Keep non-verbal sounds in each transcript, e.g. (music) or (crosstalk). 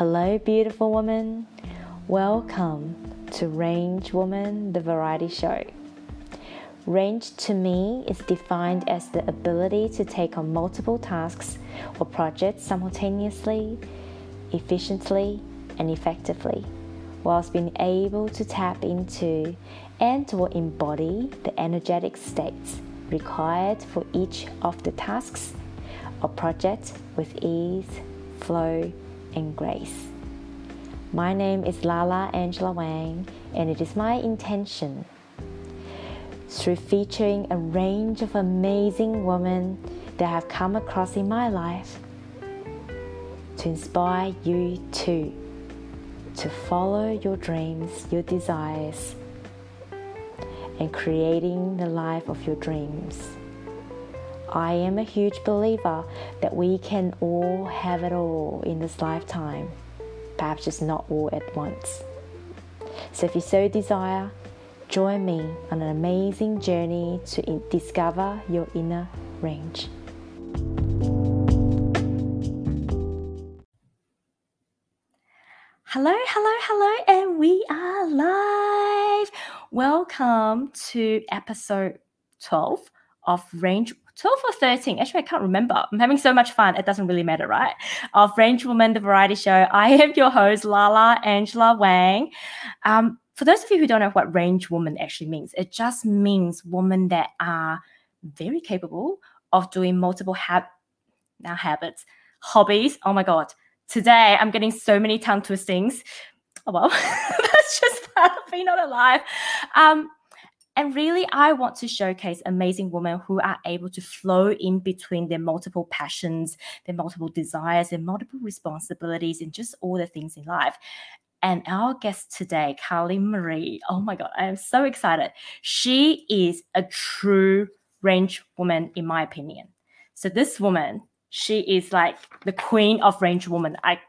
Hello, beautiful woman. Welcome to Range Woman, the variety show. Range to me is defined as the ability to take on multiple tasks or projects simultaneously, efficiently, and effectively, whilst being able to tap into and or embody the energetic states required for each of the tasks or projects with ease, flow, and grace. My name is Lala Angela Wang, and it is my intention through featuring a range of amazing women that I have come across in my life to inspire you too to follow your dreams, your desires, and creating the life of your dreams. I am a huge believer that we can all have it all in this lifetime, perhaps just not all at once. So, if you so desire, join me on an amazing journey to discover your inner range. Hello, hello, hello, and we are live. Welcome to episode 12 of Range 12 or 13. Actually, I can't remember. I'm having so much fun. It doesn't really matter, right? Of Range Woman, the variety show. I (laughs) am your host, Lala Angela Wang. Um, for those of you who don't know what range woman actually means, it just means women that are very capable of doing multiple hab- now habits, hobbies. Oh my God today I'm getting so many tongue twistings. Oh well, (laughs) that's just part of being not alive. Um, and really, I want to showcase amazing women who are able to flow in between their multiple passions, their multiple desires, their multiple responsibilities, and just all the things in life. And our guest today, Carly Marie, oh my God, I am so excited. She is a true range woman, in my opinion. So, this woman she is like the queen of range woman. I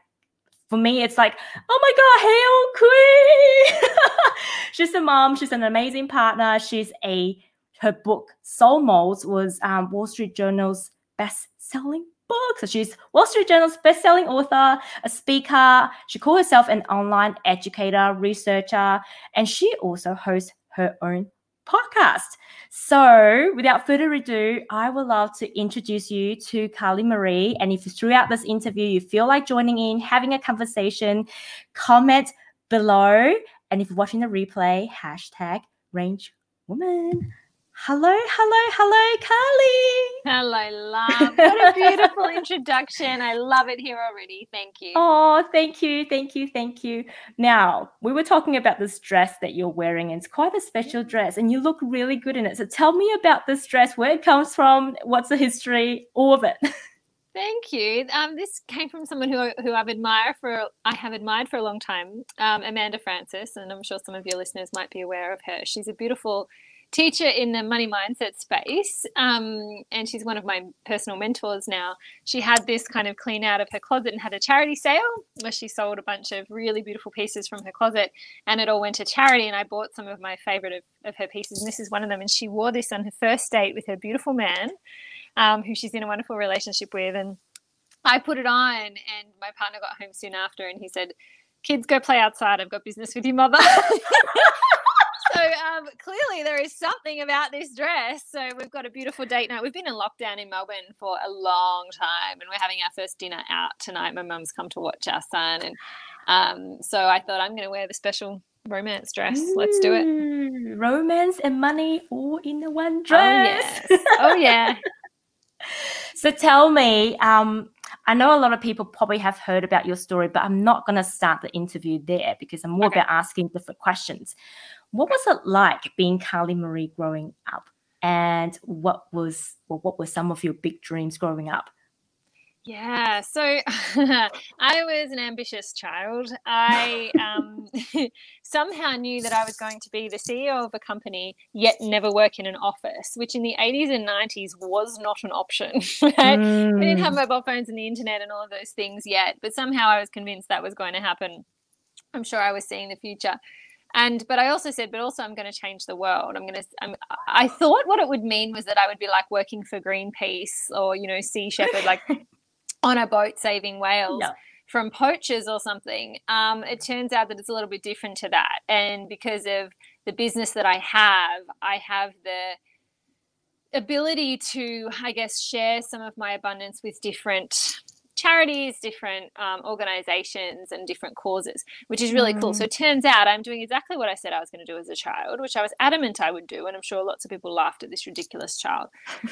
for me, it's like, oh my god, hail queen! (laughs) she's a mom. She's an amazing partner. She's a her book Soul Modes was um, Wall Street Journal's best-selling book. So she's Wall Street Journal's best-selling author, a speaker. She calls herself an online educator, researcher, and she also hosts her own podcast. So, without further ado, I would love to introduce you to Carly Marie. And if throughout this interview you feel like joining in, having a conversation, comment below. And if you're watching the replay, hashtag range woman. Hello, hello, hello, Carly. Hello, love. What a beautiful (laughs) introduction. I love it here already. Thank you. Oh, thank you, thank you, thank you. Now, we were talking about this dress that you're wearing, and it's quite a special dress, and you look really good in it. So tell me about this dress, where it comes from, what's the history, all of it. (laughs) Thank you. Um, this came from someone who, who I've admired for I have admired for a long time, um, Amanda Frances, and I'm sure some of your listeners might be aware of her. She's a beautiful teacher in the money mindset space, um, and she's one of my personal mentors now. She had this kind of clean out of her closet and had a charity sale where she sold a bunch of really beautiful pieces from her closet, and it all went to charity. And I bought some of my favorite of, of her pieces, and this is one of them. And she wore this on her first date with her beautiful man, um, who she's in a wonderful relationship with, and I put it on, and my partner got home soon after, and he said, "Kids, go play outside. I've got business with your mother." (laughs) so um, clearly there is something about this dress. So we've got a beautiful date night. We've been in lockdown in Melbourne for a long time, and we're having our first dinner out tonight. My mum's come to watch our son, and um, so I thought I'm going to wear the special romance dress. Let's do it. Romance and money all in the one dress. Oh yes. Oh yeah. (laughs) so tell me, um, I know a lot of people probably have heard about your story, but I'm not going to start the interview there because I'm more okay. about asking different questions. What was it like being Carly Marie growing up? And what was well, what were some of your big dreams growing up? Yeah, so (laughs) I was an ambitious child. I um, (laughs) somehow knew that I was going to be the CEO of a company, yet never work in an office, which in the 80s and 90s was not an option. (laughs) Right? Mm. We didn't have mm. mobile phones and the internet and all of those things yet, but somehow I was convinced that was going to happen. I'm sure I was seeing the future and but i also said but also i'm going to change the world i'm going to I'm, i thought what it would mean was that i would be like working for greenpeace or you know sea shepherd like (laughs) on a boat saving whales yeah. from poachers or something. Um, it turns out that it's a little bit different to that. And because of the business that I have, I have the ability to, I guess, share some of my abundance with different charities, different um, organizations, and different causes, which is really mm. cool. So it turns out I'm doing exactly what I said I was going to do as a child, which I was adamant I would do. And I'm sure lots of people laughed at this ridiculous child.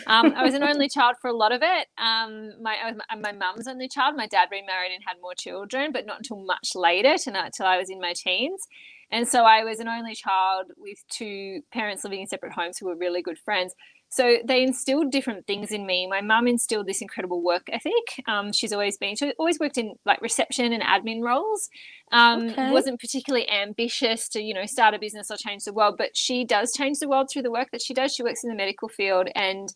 Um, I was an only (laughs) child for a lot of it. Um, my my mum's only child. My dad remarried and had more children, but not until much later, until I was in my teens. And so I was an only child with two parents living in separate homes who were really good friends. So they instilled different things in me. My mum instilled this incredible work ethic. Um, she's always been, she always worked in like reception and admin roles. Um, okay. Wasn't particularly ambitious to, you know, start a business or change the world, but she does change the world through the work that she does. She works in the medical field and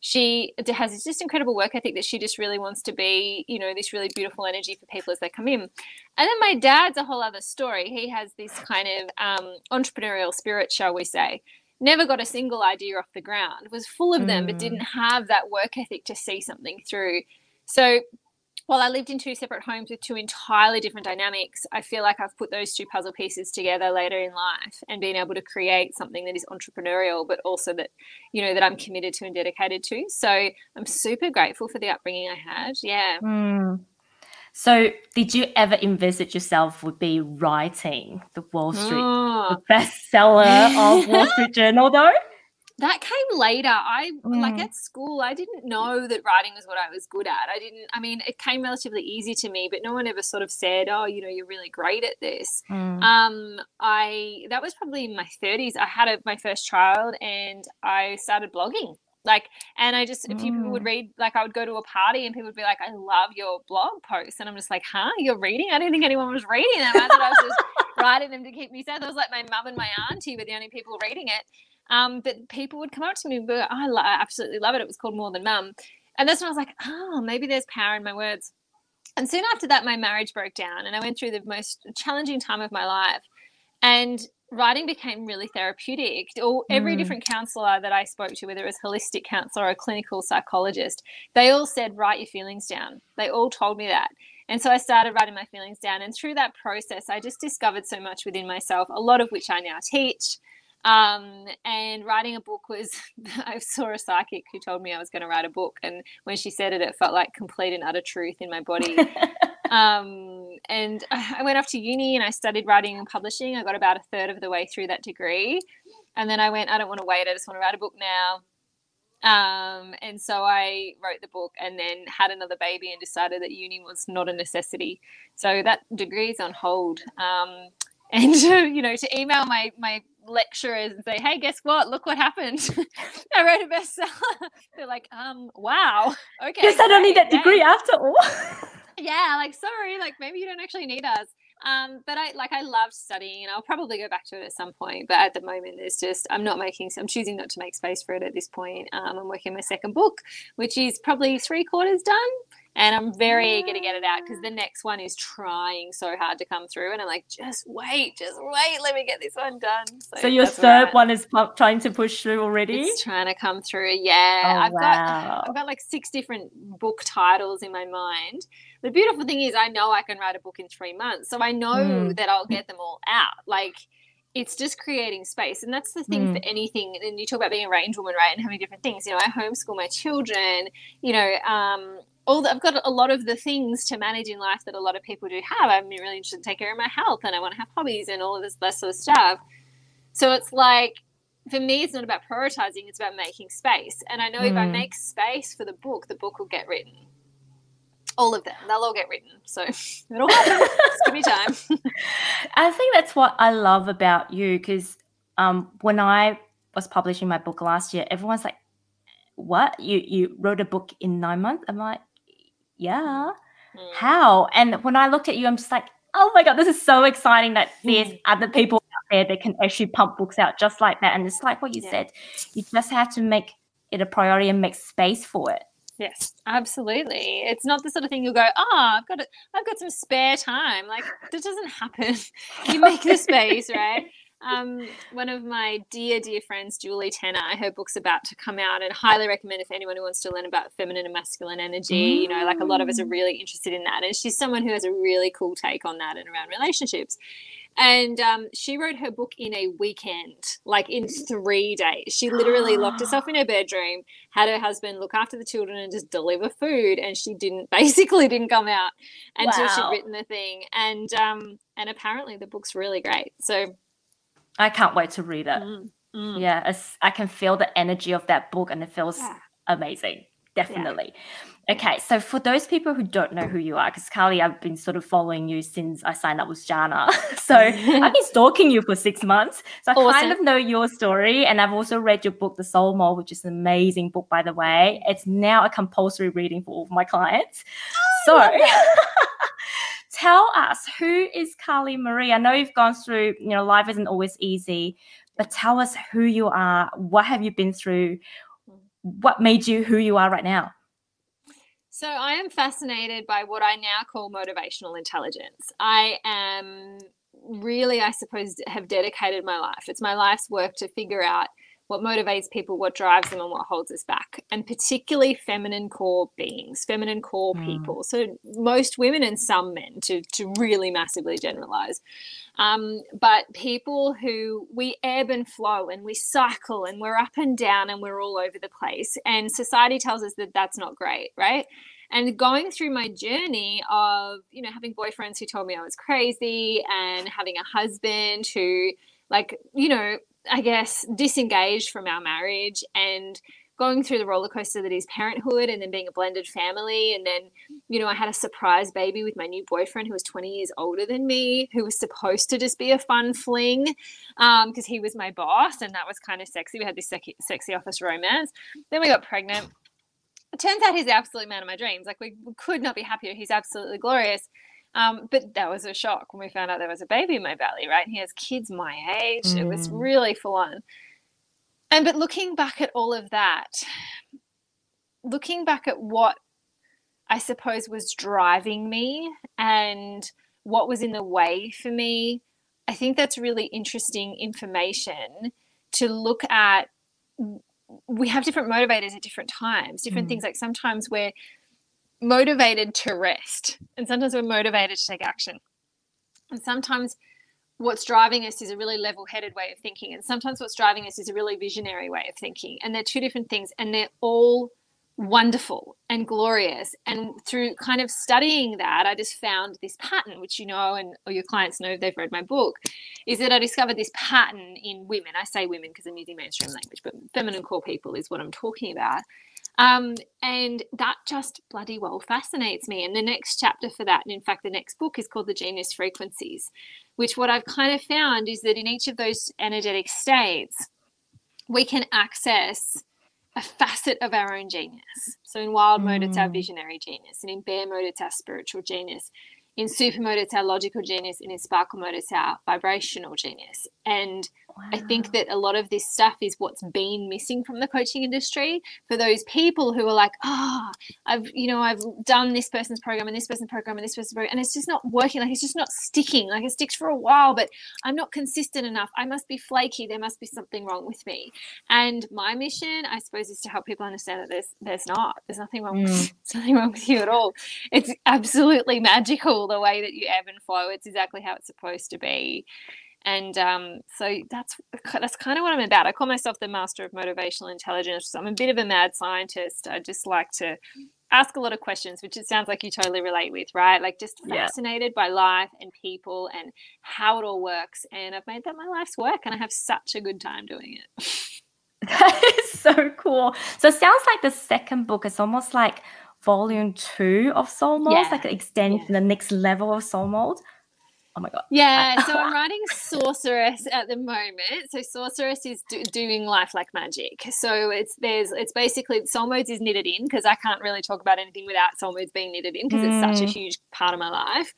she has this just incredible work ethic that she just really wants to be, you know, this really beautiful energy for people as they come in. And then my dad's a whole other story. He has this kind of um, entrepreneurial spirit, shall we say never got a single idea off the ground, was full of them, mm. but didn't have that work ethic to see something through. So while I lived in two separate homes with two entirely different dynamics, I feel like I've put those two puzzle pieces together later in life and being able to create something that is entrepreneurial, but also that, you know, that I'm committed to and dedicated to. So I'm super grateful for the upbringing I had. Yeah. Mm. So, did you ever envisage yourself would be writing the Wall Street, oh. the bestseller of (laughs) Wall Street Journal, though? That came later. I mm. like at school, I didn't know that writing was what I was good at. I didn't, I mean, it came relatively easy to me, but no one ever sort of said, oh, you know, you're really great at this. Mm. Um, I, that was probably in my 30s. I had a, my first child and I started blogging like and i just if people would mm. read like i would go to a party and people would be like i love your blog posts. And i'm just like huh? You're reading? I didn't think anyone was reading them. I thought i was just (laughs) writing them to keep me sad. It was like my mum and my auntie were the only people reading it. Um, but people would come up to me and be like, oh, I, I absolutely love it. It was called more than mum. And that's when i was like oh maybe there's power in my words. And soon after that my marriage broke down and i went through the most challenging time of my life. And writing became really therapeutic. All every mm. different counselor that I spoke to, whether it was holistic counselor or a clinical psychologist, they all said write your feelings down. They all told me that. And so I started writing my feelings down. And through that process, I just discovered so much within myself, a lot of which I now teach. Um, and writing a book was, (laughs) I saw a psychic who told me I was going to write a book. And when she said it, it felt like complete and utter truth in my body. (laughs) Um, and (laughs) I went off to uni and I studied writing and publishing. I got about a third of the way through that degree. And then I went, I don't want to wait. I just want to write a book now. Um, and so I wrote the book and then had another baby and decided that uni was not a necessity. So that degree is on hold. Um, (laughs) and you know, to email my my lecturers and say, "Hey, guess what? Look what happened! (laughs) I wrote a bestseller." They're like, "Um, wow, okay." Yes, I don't need that degree after all. Yeah, like sorry, like maybe you don't actually need us. Um, but I like I loved studying, and I'll probably go back to it at some point. But at the moment, there's just I'm not making. I'm choosing not to make space for it at this point. Um, I'm working my second book, which is probably three quarters done and I'm very eager to get it out because the next one is trying so hard to come through, and I'm like, just wait, just wait, let me get this one done. So, so your third one is trying to push through already. It's trying to come through. Yeah, oh, I've wow. got I've got like six different book titles in my mind. The beautiful thing is, I know I can write a book in three months, so I know mm. that I'll get them all out. Like it's just creating space and that's the thing mm. for anything and you talk about being a range woman right and having different things you know i homeschool my children you know um, all the, I've got a lot of the things to manage in life that a lot of people do have. I'm really interested in take care of my health and I want to have hobbies and all of this, that sort of stuff. So it's like, for me, it's not about prioritizing, it's about making space. And I know mm. if I mm. make space for the book, the book will get written. All of them, they'll all get written. So (laughs) it'll happen. Just give me time. I think that's what I love about you because um, when I was publishing my book last year, everyone's like, what you you wrote a book in nine months i'm like yeah mm. how and when i looked at you i'm just like oh my god this is so exciting that there's mm. other people out there that can actually pump books out just like that and it's like what you yeah. said you just have to make it a priority and make space for it Yes, absolutely. It's not the sort of thing you'll go, oh, I've got it. I've got some spare time. Like that doesn't happen. (laughs) You make the space, right? um, one of my dear, dear friends, Julie Tenner, her book's about to come out and highly recommend if anyone who wants to learn about feminine and masculine energy. You know, like a lot of us are mm. really interested in that. And she's someone who has a really cool take on that and around relationships. And um, she wrote her book in a weekend, like in three days. She literally locked (gasps) herself in her bedroom, had her husband look after the children and just deliver food. And she didn't (laughs) basically didn't come out until wow. she'd written the thing. And um, and apparently the book's really great. So I can't wait to read it. Mm, mm. Yeah, I can feel the energy of that book and it feels yeah. amazing. Definitely. Yeah. Okay, so for those people who don't know who you are, because Carly, I've been sort of following you since I signed up with Jana. (laughs) so I've been (laughs) stalking you for six months. So I awesome. kind of know your story. And I've also read your book, The Soul Mode, which is an amazing book, by the way. It's now a compulsory reading for all of my clients. Oh, so (laughs) tell us who is Carly Marie? I know you've gone through, you know, life isn't always easy, but tell us who you are. What have you been through? What made you who you are right now? So, I am fascinated by what I now call motivational intelligence. I am really, I suppose, have dedicated my life. It's my life's work to figure out what motivates people, what drives them, and what holds us back, and particularly feminine core beings, feminine core mm. people. So most women and some men, to to really massively generalize, um, but people who we ebb and flow and we cycle and we're up and down and we're all over the place, and society tells us that that's not great, right? and going through my journey of you know having boyfriends who told me i was crazy and having a husband who like you know I guess, disengaged from our marriage and going through the roller coaster that is parenthood and then being a blended family. And then, you know, I had a surprise baby with my new boyfriend who was 20 years older than me, who was supposed to just be a fun fling because um, he was my boss and that was kind of sexy. We had this sexy, sexy office romance. Then we got pregnant. It turns out he's the absolute man of my dreams. Like, we could not be happier. He's absolutely glorious. Um, but that was a shock when we found out there was a baby in my belly, right? And he has kids my age. Mm. It was mm. really full on. And but looking back at all of that, looking back at what I suppose was driving me and what was in the way for me, I think that's really interesting information to look at. We have different motivators at different times, different mm. things. Like sometimes we're motivated to rest, and sometimes we're motivated to take action. And sometimes what's driving us is a really level headed way of thinking, and sometimes what's driving us is a really visionary way of thinking. And they're two different things, and they're all wonderful and glorious. And through kind of studying that, I just found this pattern, which you know, and or your clients know they've read my book, is that I discovered this pattern in women. I say women because I'm using mainstream language, but feminine core people is what I'm talking about. Um, and that just bloody well fascinates me. And the next chapter for that, and in fact, the next book is called The Genius Frequencies, which what I've kind of found is that in each of those energetic states, we can access a facet of our own genius. So in wild mode, mm. it's our mm. visionary genius, and in bear mode, it's our spiritual genius. In super mode, it's our logical genius, and in sparkle mode, it's our vibrational genius. And Wow. I think that a lot of this stuff is what's been missing from the coaching industry for those people who are like, ah, oh, I've, you know, I've done this person's program and this person's program and this person's program, and it's just not working. Like it's just not sticking. Like it sticks for a while, but I'm not consistent enough. I must be flaky. There must be something wrong with me. And my mission, I suppose, is to help people understand that there's there's not. There's nothing wrong. Mm. With, (laughs) there's nothing wrong with you at all. It's absolutely magical the way that you ebb and flow. It's exactly how it's supposed to be and um, so that's that's kind of what I'm about. I call myself the master of motivational intelligence. I'm a bit of a mad scientist. I just like to ask a lot of questions, which it sounds like you totally relate with, right? Like just fascinated yeah. by life and people and how it all works. And I've made that my life's work, and I have such a good time doing it. (laughs) that is so cool. So it sounds like the second book is almost like volume two of Soul Mode, yeah. like extending yeah. the next level of Soul Mode oh my god. Yeah so i'm writing sorceress at the moment. So sorceress is do- doing life like magic. So it's there's it's basically soul modes is knitted in because i can't really talk about anything without soul modes being knitted in because mm. it's such a mm. huge part of my life.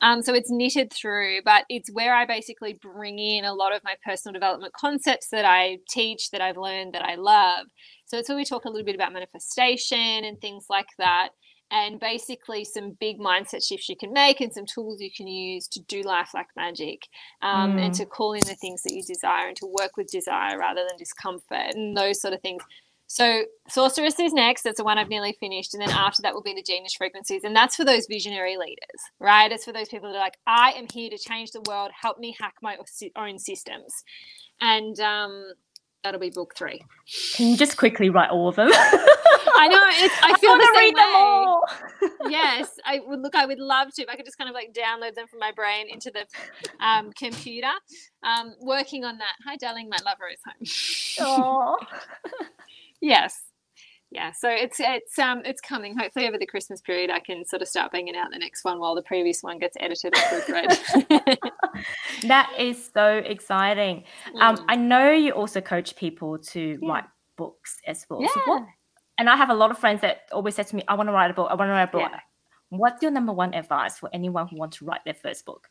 Um, so it's knitted through but it's where i basically bring in a lot of my personal development concepts that i teach that i've learned that i love. So it's where we talk a little bit about manifestation and things like that and basically some big mindset shifts you can make and some tools you can use to do life like magic um, mm. and to call in the things that you desire and to work with desire rather than discomfort and those sort of things. So Sorceress is next. That's the one I've nearly finished. And then after that will be the Genius Frequencies. And that's for those visionary leaders, right? It's for those people that are like, I am here to change the world. Help me hack my own systems. And um, that'll be book three. Can you just quickly write all of them? (laughs) I know. It's, I (laughs) feel I the same way. (laughs) yes, I would look. I would love to. If I could just kind of like download them from my brain into the um, computer. Um, working on that. Hi, darling. My lover is home. Yes yeah so it's it's um it's coming hopefully over the christmas period i can sort of start banging out the next one while the previous one gets edited (laughs) that is so exciting um, mm. um i know you also coach people to yeah. write books as well yeah. So what, and i have a lot of friends that always say to me i want to write a book i want to write a book yeah. what's your number one advice for anyone who wants to write their first book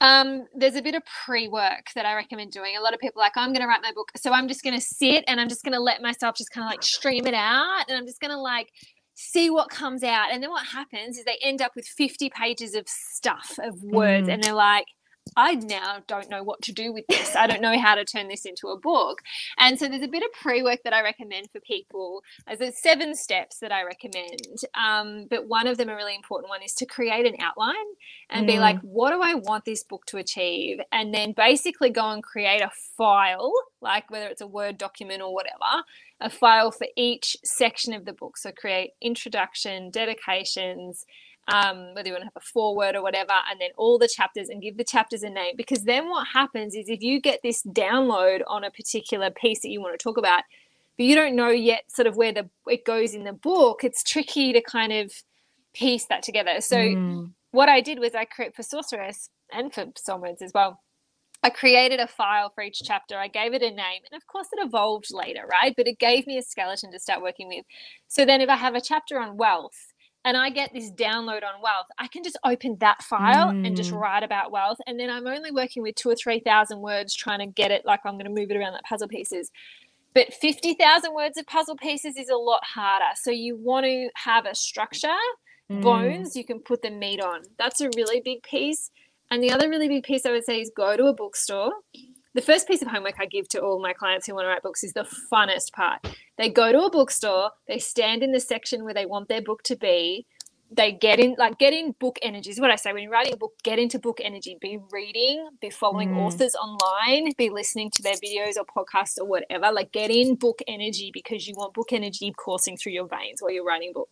um, there's a bit of pre-work that I recommend doing. A lot of people like, I'm going to write my book, so I'm just going to sit and I'm just going to let myself just kind of like stream it out, and I'm just going to like see what comes out. And then what happens is they end up with 50 pages of stuff of words, mm. and they're like, I now don't know what to do with this. I don't know how to turn this into a book. And so there's a bit of pre work that I recommend for people. There's seven steps that I recommend. Um, but one of them, a really important one, is to create an outline and mm. be like, what do I want this book to achieve? And then basically go and create a file, like whether it's a Word document or whatever, a file for each section of the book. So create introduction, dedications, um, whether you want to have a foreword or whatever, and then all the chapters and give the chapters a name. Because then what happens is if you get this download on a particular piece that you want to talk about, but you don't know yet sort of where the it goes in the book, it's tricky to kind of piece that together. So mm. what I did was I create for Sorceress and for Soul Modes as well. I created a file for each chapter. I gave it a name. And of course, it evolved later, right? But it gave me a skeleton to start working with. So then, if I have a chapter on wealth, and I get this download on wealth, I can just open that file mm. and just mm. write about wealth. And then I'm only working with two or 3,000 words trying to get it like I'm going to move it around like puzzle pieces. But 50,000 words of puzzle pieces is a lot harder. So you want to have a structure, mm. bones, you can put the meat on. That's a really big piece. And the other really big piece I would say is go to a bookstore the first piece of homework I give to all my clients who want to write books is the funnest part. They go to a bookstore, they stand in the section where they want their book to be. They get in, like, get in book energy is what I say. When you're writing a book, get into book energy. Be reading, be following mm. authors online, be listening to their videos or podcasts or whatever. Like, get in book energy because you want book energy coursing through your veins while you're writing a book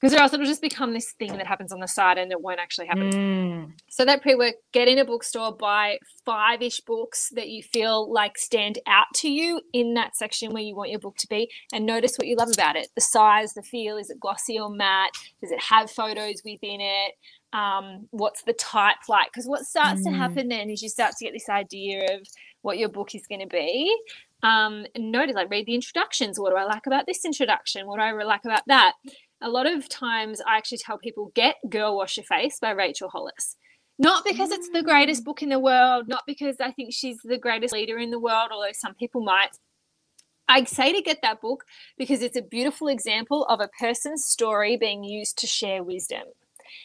because or else it'll just become this thing that happens on the side and it won't actually happen. Mm. So that pre-work, get in a bookstore, buy five-ish books that you feel like stand out to you in that section where you want your book to be, and notice what you love about it: the size, the feel. Is it glossy or matte? Does it have photos within it? Um, what's the type like? Because what starts mm. to happen then is you start to get this idea of what your book is going to be. Um, and notice, like, read the introductions. What do I like about this introduction? What do I like about that? A lot of times I actually tell people get Girl Wash Your Face by Rachel Hollis. Not because it's the greatest mm. book in the world, not because I think she's the greatest leader in the world, although some people might. I say to get that book because it's a beautiful example of a person's story being used to share wisdom.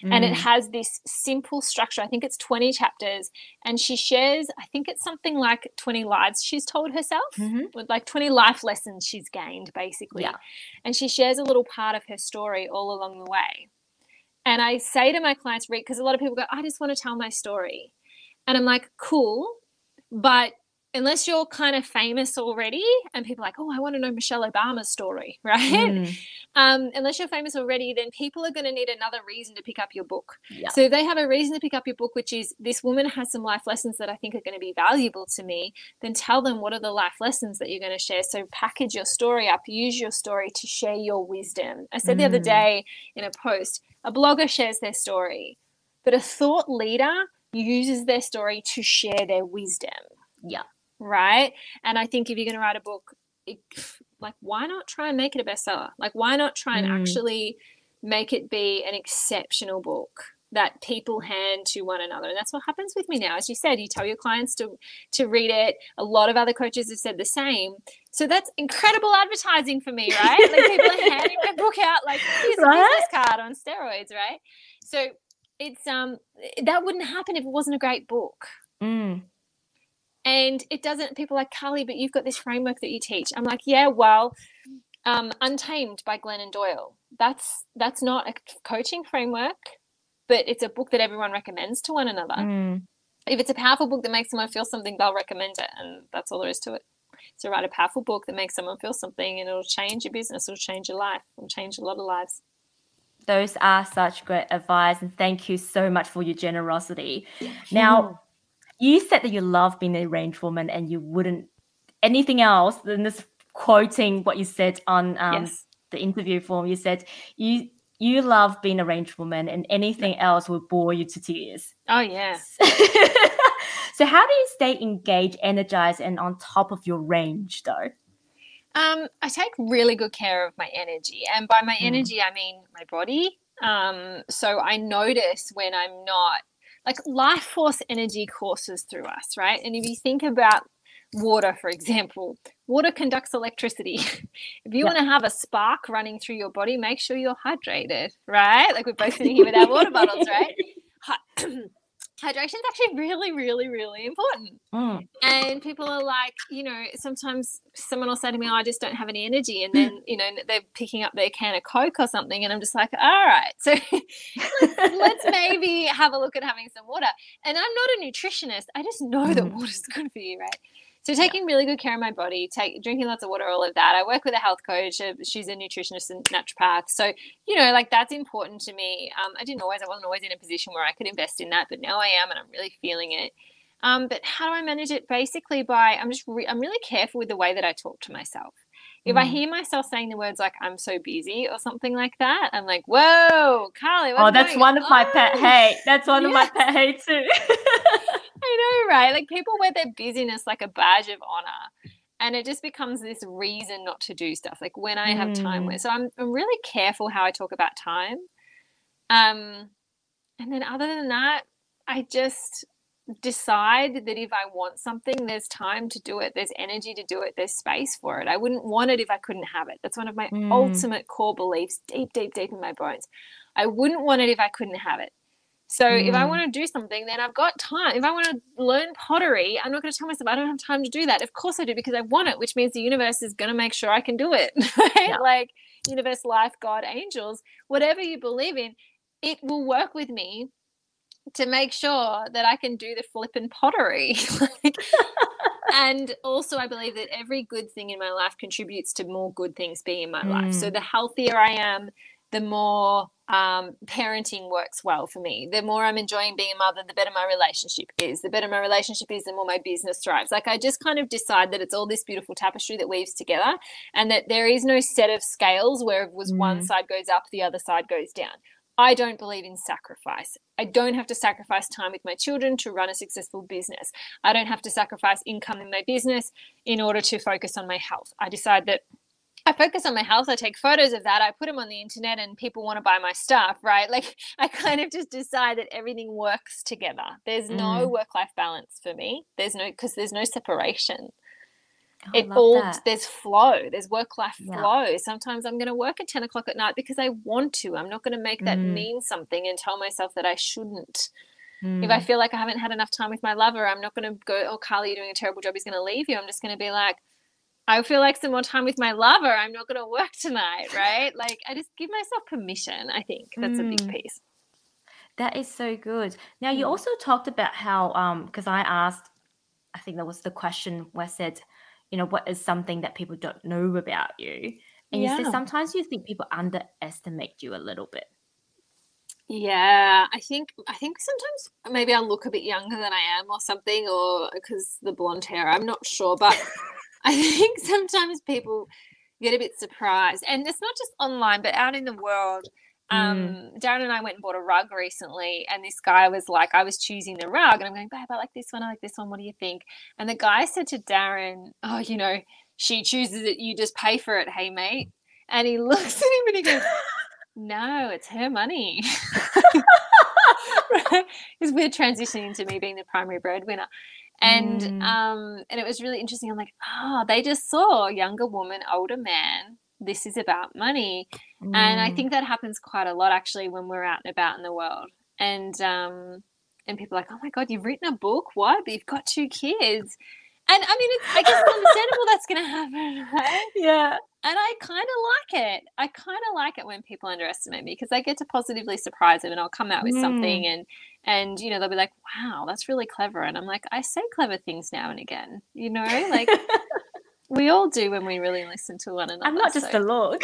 Mm. And it mm. has this simple structure. I think it's 20 chapters. And she shares, I think it's something like 20 lives she's told herself, mm-hmm. with like 20 life lessons she's gained, basically. Yeah. And she shares a little part of her story all along the way. And I say to my clients, read, because a lot of people go, I just want to tell my story. And I'm like, cool. But unless you're kind of famous already and people are like, oh, I want to know Michelle Obama's story, (laughs) right? Mm. Um, unless you're famous already, then people are going to need another reason to pick up your book. Yeah. So they have a reason to pick up your book, which is this woman has some life lessons that I think are going to be valuable to me. Then tell them what are the life lessons that you're going to share. So package your story up, use your story to share your wisdom. I said mm. the other mm. day in a post, a blogger shares their story, but a thought leader uses their story to share their wisdom. Yeah right? And I think if you're going to write a book, it, like why not try and make it a bestseller? Like why not try and mm. actually make it be an exceptional book that people hand to one another and that's what happens with me now as you said you tell your clients to to read it a lot of other coaches have said the same so that's incredible advertising for me right like people are (laughs) handing my book out like here's a Right? business card on steroids, right? So it's um that wouldn't happen if it wasn't a great book. Mm. And it doesn't people are like Carly, but you've got this framework that you teach. I'm like, yeah, well, um, Untamed by Glennon Doyle. That's that's not a coaching framework, but it's a book that everyone recommends to one another. Mm. If it's a powerful book that makes someone feel something, they'll recommend it, and that's all there is to it. So write a powerful book that makes someone feel something, and it'll change your business, it'll change your life, it'll change a lot of lives. Those are such great advice, and thank you so much for your generosity. Now, you said that you love being a range woman, and you wouldn't anything else than this quoting what you said on um, yes, the interview form. You said you you love being a range woman, and anything else would bore you to tears. oh yeah. (laughs) so, how do you stay engaged, energized, and on top of your range, though? Um, I take really good care of my energy, and by my Mm. energy, I mean my body. Um, so I notice when I'm not like life force energy courses through us, right? And if you think about water, for example, water conducts electricity. (laughs) if you Yeah. want to have a spark running through your body, make sure you're hydrated, right? Like we're both sitting here with our water bottles, right? (laughs) (clears throat) Hy- Hydration is actually really, really, really important. Mm. And people are like, you know, sometimes someone will say to me, oh, I just don't have any energy. And then, you know, they're picking up their can of Coke or something. And I'm just like, all right. So (laughs) let's, let's maybe have a look at having some water. And I'm not a nutritionist. I just know that Mhm. water's (laughs) good for you, right? So taking really good care of my body, take drinking lots of water, all of that. I work with a health coach. uh, She's a nutritionist and naturopath. So you know, like that's important to me. Um, I didn't always, I wasn't always in a position where I could invest in that, but now I am, and I'm really feeling it. Um, but how do I manage it? Basically, by I'm just re- I'm really careful with the way that I talk to myself. If I Mm. hear myself saying the words like "I'm so busy" or something like that, I'm like, "Whoa, Carly!" Oh, that's one of my pet on?" hate. That's one of my (laughs) pet hate too. (laughs) Like people wear their busyness like a badge of honor. And it just becomes this reason not to do stuff. Like when I have time Mm. with so I'm I'm really careful how I talk about time. Um and then other than that, I just decide that if I want something, there's time to do it, there's energy to do it, there's space for it. I wouldn't want it if I couldn't have it. That's one of my Mm. ultimate core beliefs, deep, deep, deep in my bones. I wouldn't want it if I couldn't have it. So if I Mm. want to do something, then I've got time. If I want to learn pottery, I'm not going to tell myself I don't have time to do that. Of course I do because I want it, which means the universe is going to make sure I can do it. (laughs) Right? Yeah. Like universe, life, God, angels, whatever you believe in, it will work with me to make sure that I can do the flippin' pottery. (laughs) like, and also, I believe that every good thing in my life contributes to more good things being in my life. So Mm. the healthier I am, the more um, parenting works well for me. The more I'm enjoying being a mother, the better my relationship is. The better my relationship is, the more my business thrives. Like I just kind of decide that it's all this beautiful tapestry that weaves together, and that there is no set of scales where it was one Mm. side goes up, the other side goes down. I don't believe in sacrifice. I don't have to sacrifice time with my children to run a successful business. I don't have to sacrifice income in my business in order to focus on my health. I decide that I focus on my health. I take photos of that. I put them on the internet and people want to buy my stuff, right? Like (laughs) I kind of just decide that everything works together. There's no Mm. work life balance for me. There's no, because there's no separation Oh, it all that. there's flow there's work life Yeah. flow sometimes i'm going to work at 10 o'clock at night because i want to i'm not going to make that Mm. mean something and tell myself that i shouldn't if i Mm. feel like i haven't had enough time with my lover i'm not going to go oh carly you're doing a terrible job he's going to leave you i'm just going to be like i feel like some more time with my lover i'm not going to work tonight right like i just give myself permission i think that's a big Mm. piece That is so good. Now you Mm. also talked about how um because I asked I think that was the question where I said, you know, what is something that people don't know about you? And you said sometimes you think people underestimate you a little bit. Yeah, I think I think sometimes maybe I look a bit younger than I am or something, or because the blonde hair. I'm not sure, but (laughs) I think sometimes people get a bit surprised, and it's not just online, but out in the world. Um, Darren and I went and bought a rug recently, and this guy was like, I was choosing the rug, and I'm going, babe, I like this one, I like this one. What do you think? And the guy said to Darren, Oh, you know, she chooses it, you just pay for it, hey mate. And he (laughs) looks at him and he goes, No, it's her money. (laughs) (laughs) Because we're transitioning into me being the primary breadwinner. And Mm. um, and it was really interesting. I'm like, oh, they just saw younger woman, older man this is about money. Mm. And I mm. think that happens quite a lot actually when we're out and about in the world. And um, and people are like, oh my god, you've written a book? What? But you've got two kids. And I mean, it's, I guess it's understandable that's going to happen, (laughs) right? Yeah. And I kind of like it. I kind of like it when people underestimate me because I get to positively surprise them, and I'll come out with mm. something, and and you know they'll be like, "Wow, that's really clever," and I'm like, I say clever things now and again, you know, like. (laughs) we all do when we really listen to one another. I'm not just so. a look.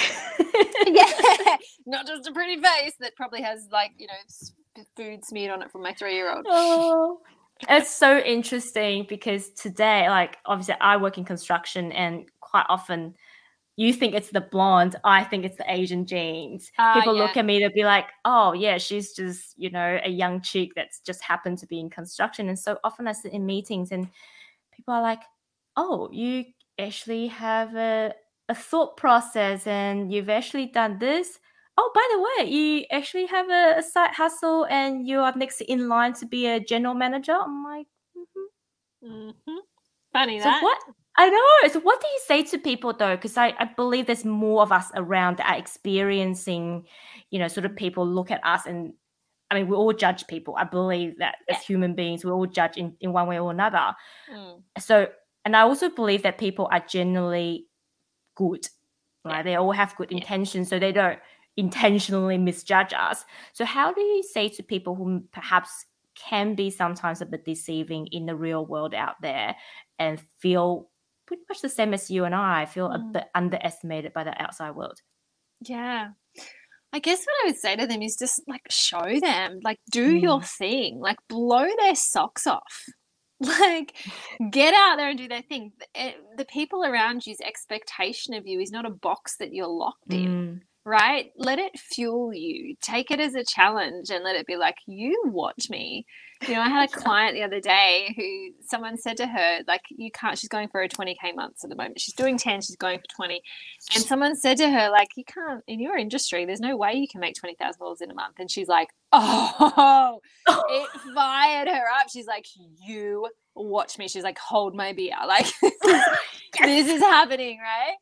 yeah, (laughs) (laughs) not just a pretty face that probably has like you know food smeared on it from my three year old. Oh, it's so interesting because today, like obviously, I work in construction, and quite often you think it's the blonde, I think it's the Asian genes. Uh, People yeah. look at me, they'll be like, oh, yeah, she's just, you know, a young chick that's just happened to be in construction. And so often I sit in meetings and people are like, oh, you actually have a, a thought process and you've actually done this oh, by the way, you actually have a, a side hustle and you are next in line to be a general manager. I'm like, mm-hmm. Mm-hmm. funny so that. What? I know. So, what do you say to people though? Because I, I believe there's more of us around that are experiencing, you know, sort of people look at us and I mean, we all judge people. I believe that yeah. as human beings, we all judge in, in one way or another. Mm. So, and I also believe that people are generally good, right? Yeah. They all have good intentions, so they don't intentionally misjudge us. So, how do you say to people who perhaps can be sometimes a bit deceiving in the real world out there and feel pretty much the same as you and I, feel mm. a bit underestimated by the outside world? Yeah. I guess what I would say to them is just like show them, like do mm. your thing, like blow their socks off. (laughs) Like get out there and do their thing. Eh, the people around you's expectation of you is not a box that you're locked in. Right? Let it fuel you. Take it as a challenge and let it be like, you watch me. You know, I had a client the other day who someone said to her, like, you can't, she's going for a 20K months at the moment. She's doing 10, she's going for 20. And someone said to her, like, you can't, in your industry, there's no way you can make $20,000 in a month. And she's like, oh, it (laughs) fired her up. She's like, you watch me. She's like, hold my beer. (laughs) Like, (laughs) this is happening, right?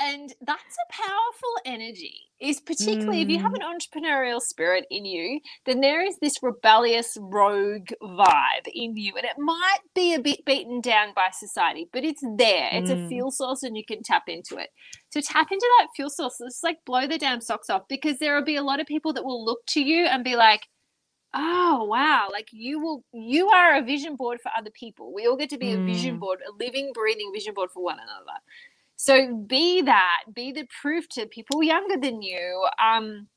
And that's a powerful energy is particularly mm. if you have mm. an entrepreneurial spirit in you then there is this rebellious rogue vibe in you and it might be a bit beaten down by society but it's there it's mm. a fuel source and you can tap into it so tap into that fuel source it's like blow the damn socks off because there will be a lot of people that will look to you and be like oh wow like you will you are a vision board for other people we all get to be mm. a vision mm. board a living breathing vision board for one another so be that, be the proof to people younger than you, um,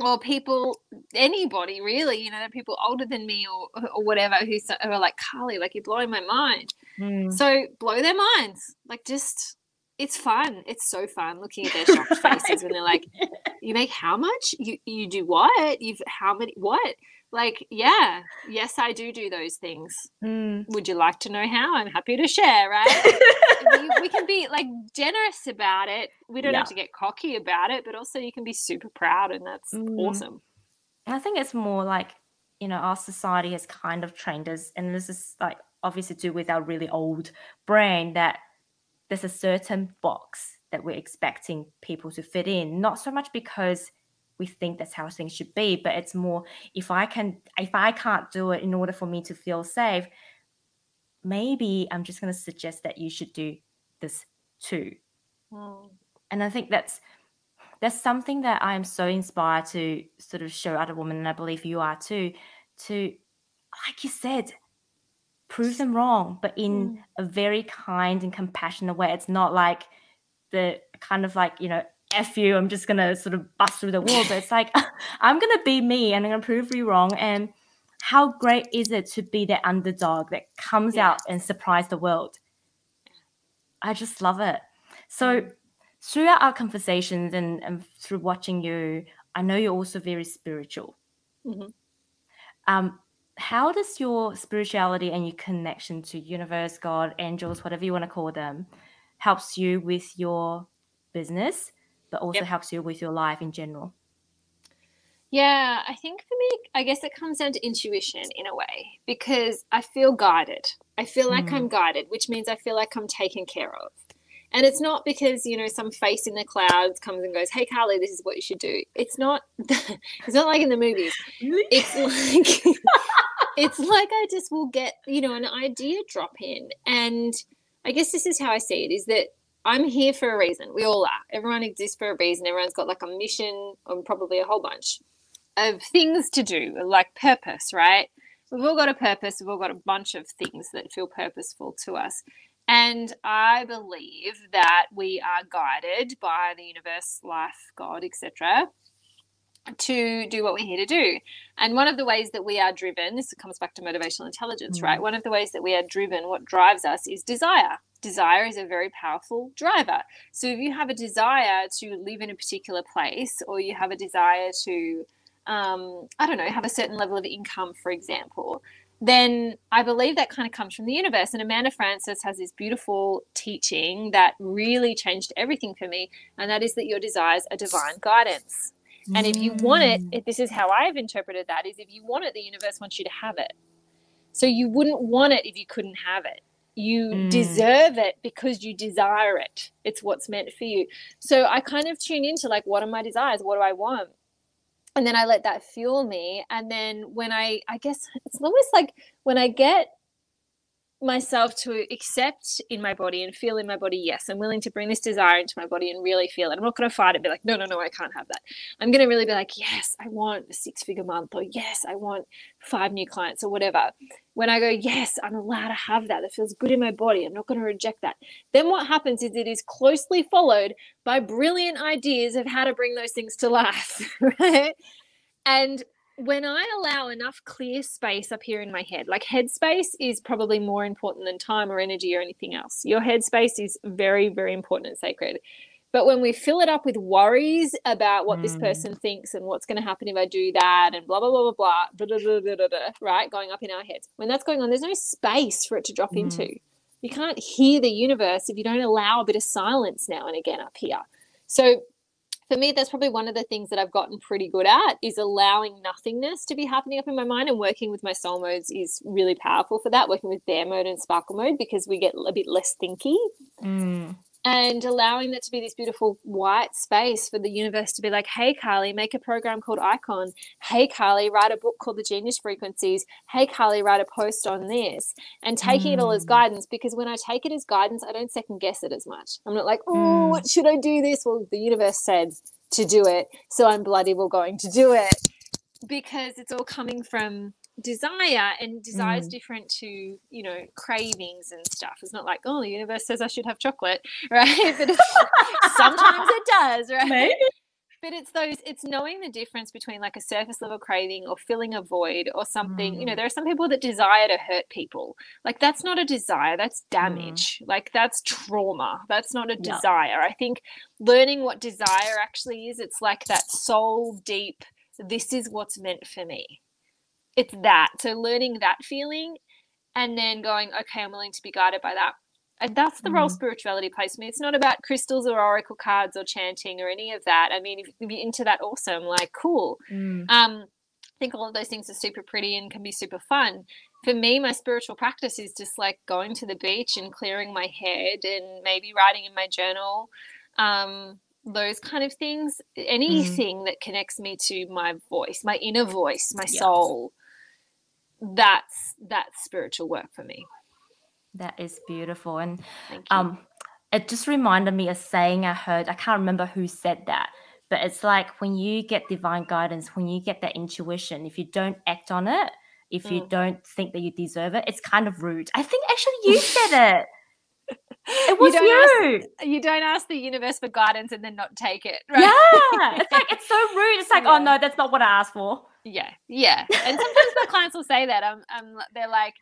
or people, anybody really, you know, people older than me or, or whatever who, who are like, Carly, like you're blowing my mind. Mm. So blow their minds. Like just, it's fun. It's so fun looking at their shocked (laughs) faces when they're like, you make how much? You, you do what? You've, how many, what? like yeah yes i do do those things mm. would you like to know how i'm happy to share right (laughs) we, we, can be like generous about it we don't yeah. have to get cocky about it but also you can be super proud and that's mm. awesome i think it's more like you know our society has kind of trained us and this is like obviously to do with our really old brain that there's a certain box that we're expecting people to fit in not so much because we think that's how things should be but it's more if i can if i can't do it in order for me to feel safe maybe i'm just going to suggest that you should do this too mm. and i think that's that's something that i am so inspired to sort of show other women and i believe you are too to like you said prove them wrong but in mm. a very kind and compassionate way it's not like the kind of like you know F you, I'm just gonna sort of bust through the wall. But it's like (laughs) I'm gonna be me and I'm gonna prove you wrong. And how great is it to be the underdog that comes yeah. out and surprise the world? I just love it. So mm. throughout our conversations and, and through watching you, I know you're also very spiritual. Mm-hmm. Um, how does your spirituality and your connection to universe, God, angels, whatever you want to call them, helps you with your business but also yep. helps you with your life in general? Yeah, I think for me, I guess it comes down to intuition in a way because I feel guided. I feel like mm. I'm guided, which means I feel like I'm taken care of. And it's not because, you know, some face in the clouds comes and goes, Hey Carly, this is what you should do. It's not (laughs) it's not like in the movies. It's like (laughs) it's like I just will get, you know, an idea drop in. And I guess this is how I see it is that I'm here for a reason. We all are. Everyone exists for a reason. Everyone's got like a mission and probably a whole bunch of things to do, like purpose, right? We've all got a purpose. We've all got a bunch of things that feel purposeful to us. And I believe that we are guided by the universe, life, God, etc., to do what we're here to do. And one of the ways that we are driven, this comes back to motivational intelligence, mm. right? One of the ways that we are driven, what drives us is desire. Desire is a very powerful driver. So if you have a desire to live in a particular place, or you have a desire to, um, I don't know, have a certain level of income, for example, then I believe that kind of comes from the universe. And Amanda Frances has this beautiful teaching that really changed everything for me, and that is that your desires are divine guidance. And if you want it, mm. if this is how I've interpreted that, is if you want it, the universe wants you to have it. So you wouldn't want it if you couldn't have it. You mm. deserve it because you desire it. It's what's meant for you. So I kind of tune into like, what are my desires? What do I want? And then I let that fuel me. And then when I, I guess it's almost like when I get myself to accept in my body and feel in my body, yes, I'm willing to bring this desire into my body and really feel it. I'm not going to fight it, be like, no, no, no, I can't have that. I'm going to really be like, yes, I want a six figure month, or yes, I want five new clients, or whatever. When I go, yes, I'm allowed to have that. That feels good in my body. I'm not going to reject that. Then what happens is it is closely followed by brilliant ideas of how to bring those things to life, (laughs) right? And when I allow enough clear space up here in my head, like headspace is probably more important than time or energy or anything else. Your headspace is very, very important and sacred. But when we fill it up with worries about what mm. this person thinks and what's going to happen if I do that and blah, blah, blah, blah, blah, blah, blah, blah, blah, blah right, going up in our heads, when that's going on, there's no space for it to drop mm. into. You can't hear the universe if you don't allow a bit of silence now and again up here. So for me that's probably one of the things that i've gotten pretty good at is allowing nothingness to be happening up in my mind and working with my soul modes is really powerful for that working with bear mode and sparkle mode because we get a bit less thinky. Mm and allowing that to be this beautiful white space for the universe to be like, hey, Carly, make a program called Icon. Hey, Carly, write a book called The Genius Frequencies. Hey, Carly, write a post on this. And taking mm. it all as mm. guidance because when I take it as guidance, I don't second guess it as much. I'm not like, oh, mm. what should I do this? Well, the universe said to do it. So I'm bloody well going to do it because it's all coming from desire and desire is mm. different to you know cravings and stuff it's not like oh the universe says i should have chocolate (laughs) right but (laughs) sometimes it does right Maybe. but it's those it's knowing the difference between like a surface level craving or filling a void or something mm. you know mm. there are some people that desire to hurt people like that's not a desire that's mm. damage mm. like that's trauma that's not a desire i think learning what desire actually is it's like that soul deep this is what's meant for me it's that. So learning that feeling and then going, okay, I'm willing to be guided by that. And that's the mm. role spirituality plays for me. It's not about crystals or oracle cards or chanting or any of that. I mean, if, you're into that, awesome, like cool. Mm. Um, I think all of those things are super pretty and can be super fun. For me, my spiritual practice is just like going to the beach and clearing my head and maybe writing in my journal. Um, those kind of things, mm. anything mm. that connects me to my voice, my inner voice, my yes. soul that's that's spiritual work for me that is beautiful and um it just reminded me of saying i heard i can't remember who said that but it's like when you get divine guidance when you get that intuition if you don't act on it if you mm. don't think that you deserve it it's kind of rude i think actually you said (laughs) it it was you. Don't you. Ask, you don't ask the universe for guidance and then not take it. Right? Yeah. It's like (laughs) it's so rude. It's like, yeah. oh no, that's not what I asked for. Yeah. Yeah. And sometimes my clients will say that. I'm, I'm they're like,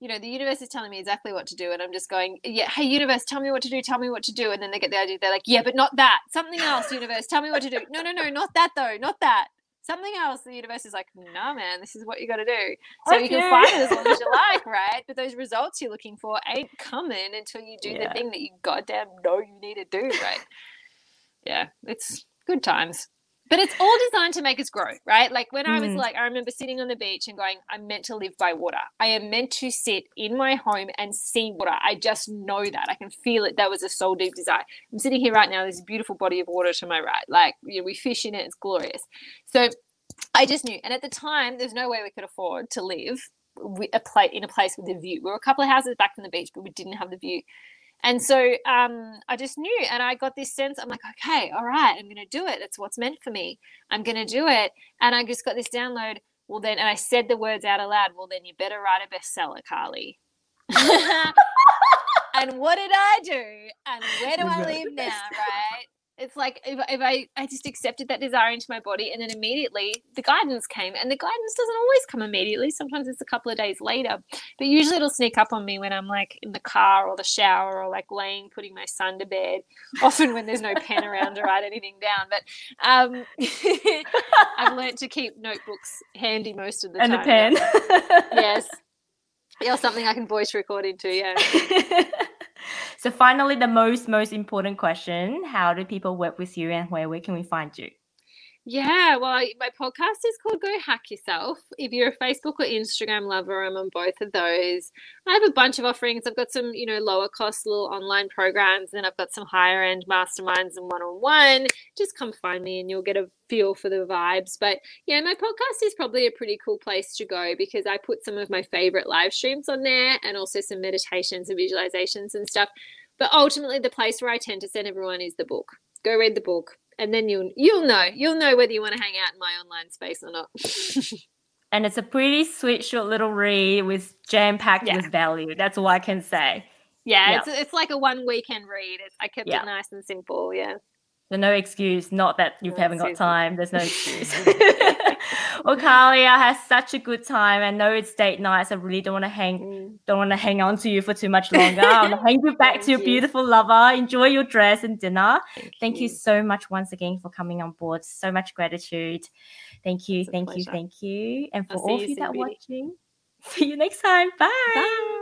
you know, the universe is telling me exactly what to do. And I'm just going, yeah, hey, universe, tell me what to do, tell me what to do. And then they get the idea, they're like, yeah, but not that. Something else, universe, tell me what to do. No, no, no, not that though, not that something else the universe is like no man this is what you got to do so okay. you can find it as long as you like right but those results you're looking for ain't coming until you do yeah. the thing that you goddamn know you need to do right yeah it's good times but it's all designed to make us grow, right? Like when I was Mm. like, I remember sitting on the beach and going, I'm meant to live by water. I am meant to sit in my home and see water. I just know that. I can feel it. That was a soul deep desire. I'm sitting here right now. There's a beautiful body of water to my right. Like, you know, we fish in it. It's glorious. So I just knew. And at the time, there's no way we could afford to live a pla- in a place with a view. We were a couple of houses back from the beach, but we didn't have the view. And so um, I just knew, and I got this sense. I'm like, okay, all right, I'm going to do it. It's what's meant for me. I'm going to do it. And I just got this download. Well, then, and I said the words out aloud. Well, then you better write a bestseller, Carly. (laughs) and what did I do? And where do I wrote live now? Right? It's like if, if I, I just accepted that desire into my body, and then immediately the guidance came. And the guidance doesn't always come immediately. Sometimes it's a couple of days later. But usually it'll sneak up on me when I'm like in the car or the shower or like laying, putting my son to bed. (laughs) Often when there's no pen around to write anything down. But um, (laughs) I've learned to keep notebooks handy most of the time. and a pen. (laughs) Yes. Or something I can voice record into. Yeah. So finally, the most most important question: How do people work with you, and where where can we find you? Yeah, well, I, my podcast is called Go Hack Yourself. If you're a Facebook or Instagram lover, I'm on both of those. I have a bunch of offerings. I've got some, you know, lower cost little online programs, and I've got some higher end masterminds and one on one. Just come find me, and you'll get a feel for the vibes. But yeah, my podcast is probably a pretty cool place to go because I put some of my favorite live streams on there, and also some meditations and visualizations and stuff. But ultimately, the place where I tend to send everyone is the book. Go read the book and then you'll you'll know you'll know whether you want to hang out in my online space or not (laughs) And it's a pretty sweet, short little read with jam packed Yeah. with value. That's all I can say. yeah, Yeah. it's it's like a one weekend read it's, i kept Yeah. it nice and simple yeah No excuse. Not that you No haven't got time. There's no excuse. (laughs) (laughs) well, Carly, I had such a good time. I know it's date night, so I really don't want to hang mm. don't want to hang on to you for too much (laughs) longer. I'm gonna hang you back to your you. beautiful lover. Enjoy your dress and dinner. thank, Thank you so much once again for coming on board. So much gratitude. Thank you, It's thank you, thank you. And for I'll all of you you that are watching, see you next time. Bye. bye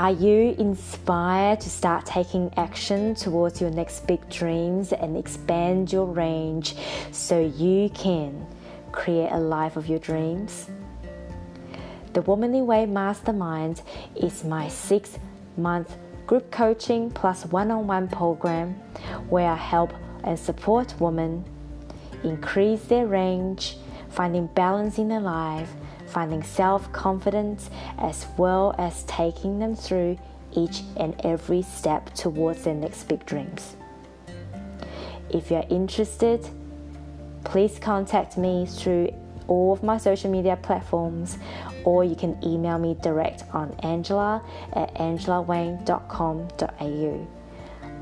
Are you inspired to start taking action towards your next big dreams and expand your range so you can create a life of your dreams? The Womanly Way Mastermind is my six month group coaching plus one on one program where I help and support women increase their range, finding balance in their life, finding self confidence, as well as taking them through each and every step towards their next big dreams. If you're interested, please contact me through all of my social media platforms or you can email me direct on angela at angelawang.com.au.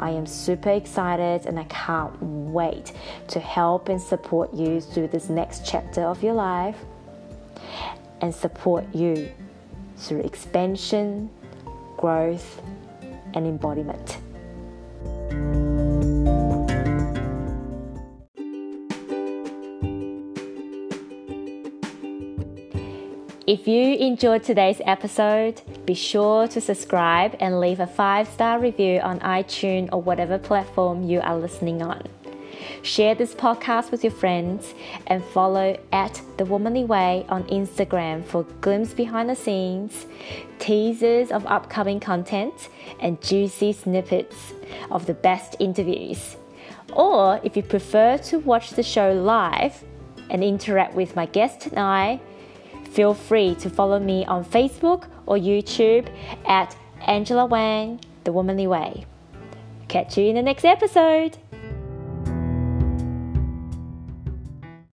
I am super excited and I can't wait to help and support you through this next chapter of your life and support you through expansion, growth, and embodiment. If you enjoyed today's episode, be sure to subscribe and leave a five star review on iTunes or whatever platform you are listening on. Share this podcast with your friends and follow at The Womanly Way on Instagram for glimpses behind the scenes, teasers of upcoming content, and juicy snippets of the best interviews. Or if you prefer to watch the show live and interact with my guest and I, feel free to follow me on Facebook or YouTube at Angela Wang, The Womanly Way. Catch you in the next episode.